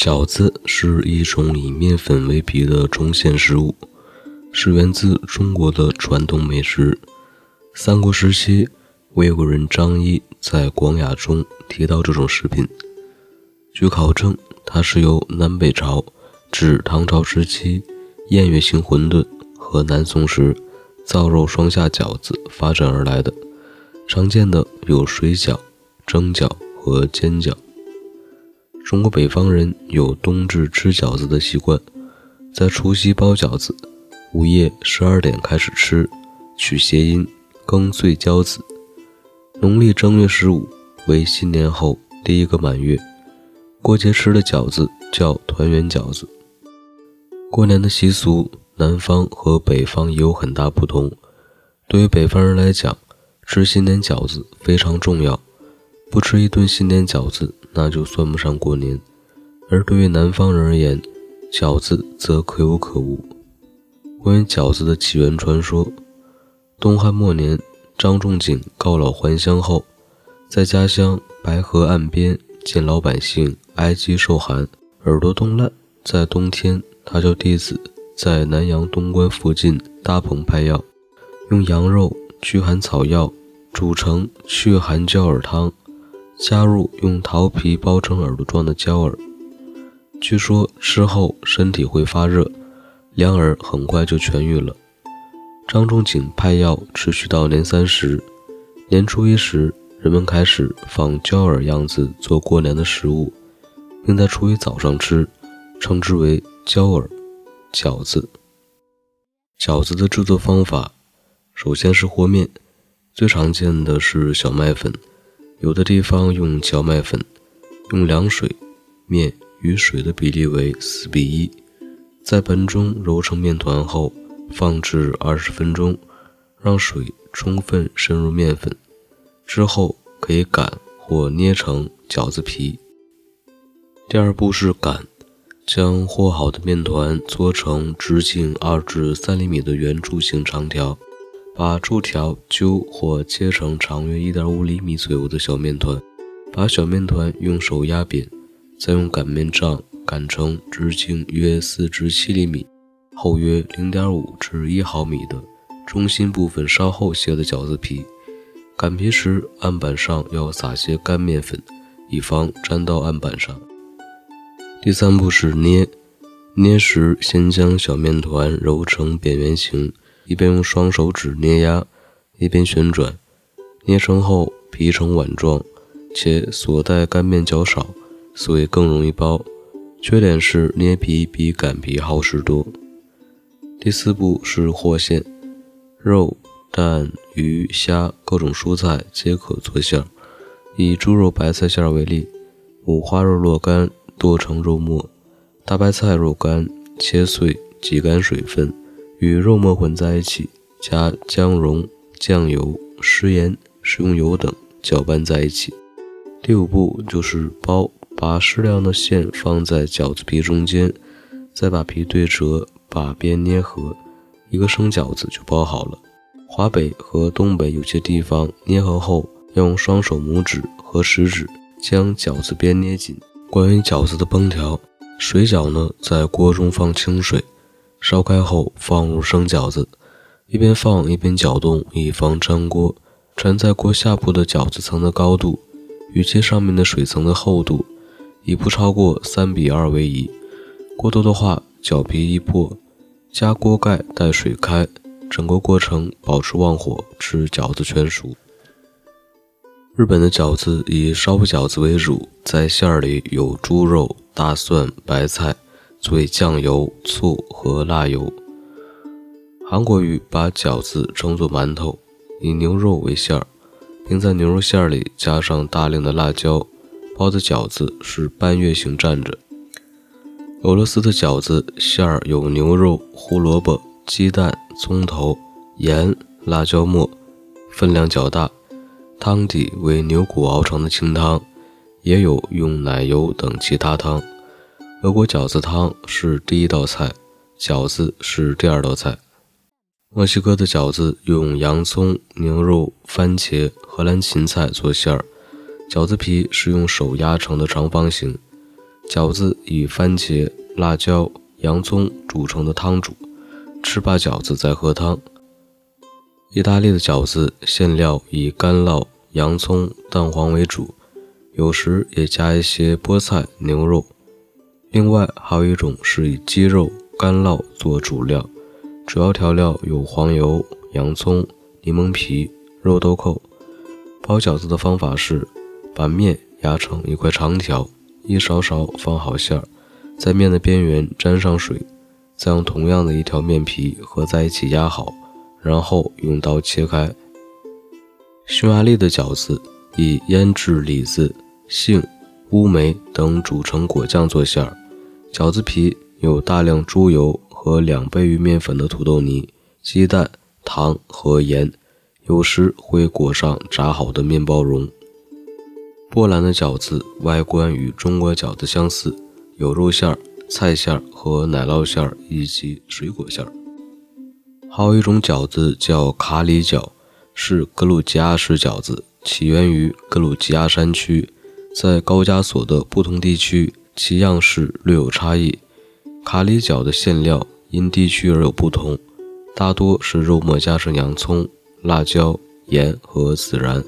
饺子是一种以面粉为皮的中馅食物，是源自中国的传统美食。三国时期，魏国人张仪在《广雅》中提到这种食品。据考证，它是由南北朝至唐朝时期宴乐型馄饨和南宋时燥肉双下饺子发展而来的。常见的有水饺、蒸饺和煎饺。中国北方人有冬至吃饺子的习惯，在除夕包饺子，午夜十二点开始吃，取谐音“更岁交子”。农历正月十五为新年后第一个满月，过节吃的饺子叫团圆饺子。过年的习俗，南方和北方也有很大不同。对于北方人来讲，吃新年饺子非常重要，不吃一顿新年饺子。那就算不上过年，而对于南方人而言，饺子则可有可无。关于饺子的起源传说，东汉末年，张仲景告老还乡后，在家乡白河岸边见老百姓挨饥受寒，耳朵冻烂，在冬天，他叫弟子在南阳东关附近搭棚拍药，用羊肉、驱寒草药煮成祛寒焦耳汤。加入用桃皮包成耳朵状的焦耳，据说吃后身体会发热，两耳很快就痊愈了。张仲景派药持续到年三十，年初一时，人们开始放焦耳样子做过年的食物，并在初一早上吃，称之为焦耳饺子。饺子的制作方法，首先是和面，最常见的是小麦粉。有的地方用荞麦粉，用凉水、面与水的比例为四比一，在盆中揉成面团后，放置二十分钟，让水充分渗入面粉，之后可以擀或捏成饺子皮。第二步是擀，将和好的面团搓成直径二至三厘米的圆柱形长条。把柱条揪或切成长约一点五厘米左右的小面团，把小面团用手压扁，再用擀面杖擀成直径约四至七厘米、厚约零点五至一毫米的中心部分稍厚些的饺子皮。擀皮时，案板上要撒些干面粉，以防粘到案板上。第三步是捏，捏时先将小面团揉成扁圆形。一边用双手指捏压，一边旋转，捏成后皮呈碗状，且所带干面较少，所以更容易包。缺点是捏皮比擀皮耗时多。第四步是和馅，肉、蛋、鱼、虾各种蔬菜皆可做馅。以猪肉白菜馅为例，五花肉若干剁成肉末，大白菜若干切碎，挤干水分。与肉末混在一起，加姜蓉、酱油、食盐、食用油等搅拌在一起。第五步就是包，把适量的馅放在饺子皮中间，再把皮对折，把边捏合，一个生饺子就包好了。华北和东北有些地方捏合后，用双手拇指和食指将饺子边捏紧。关于饺子的烹调，水饺呢，在锅中放清水。烧开后放入生饺子，一边放一边搅动，以防粘锅。粘在锅下部的饺子层的高度与其上面的水层的厚度，以不超过三比二为宜。过多的话，饺皮易破。加锅盖，待水开，整个过程保持旺火，至饺子全熟。日本的饺子以烧饺子为主，在馅儿里有猪肉、大蒜、白菜。作为酱油、醋和辣油。韩国语把饺子称作馒头，以牛肉为馅儿，并在牛肉馅儿里加上大量的辣椒，包的饺子是半月形站着。俄罗斯的饺子馅儿有牛肉、胡萝卜、鸡蛋、葱头、盐、辣椒末，分量较大，汤底为牛骨熬成的清汤，也有用奶油等其他汤。德国饺子汤是第一道菜，饺子是第二道菜。墨西哥的饺子用洋葱、牛肉、番茄、荷兰芹菜做馅儿，饺子皮是用手压成的长方形，饺子以番茄、辣椒、洋葱煮成的汤煮，吃罢饺子再喝汤。意大利的饺子馅料以干酪、洋葱、蛋黄为主，有时也加一些菠菜、牛肉。另外还有一种是以鸡肉、干酪做主料，主要调料有黄油、洋葱、柠檬皮、肉豆蔻。包饺子的方法是把面压成一块长条，一勺勺放好馅儿，在面的边缘沾上水，再用同样的一条面皮合在一起压好。然后用刀切开。匈牙利的饺子以腌制李子、杏、乌梅等煮成果酱做馅儿，饺子皮有大量猪油和两倍于面粉的土豆泥、鸡蛋、糖和盐，有时会裹上炸好的面包蓉。波兰的饺子外观与中国饺子相似，有肉馅儿、菜馅儿和奶酪馅儿以及水果馅儿。还有一种饺子叫卡里饺，是格鲁吉亚式饺子，起源于格鲁吉亚山区，在高加索的不同地区，其样式略有差异。卡里角的馅料因地区而有不同，大多是肉末加上洋葱、辣椒、盐和孜然。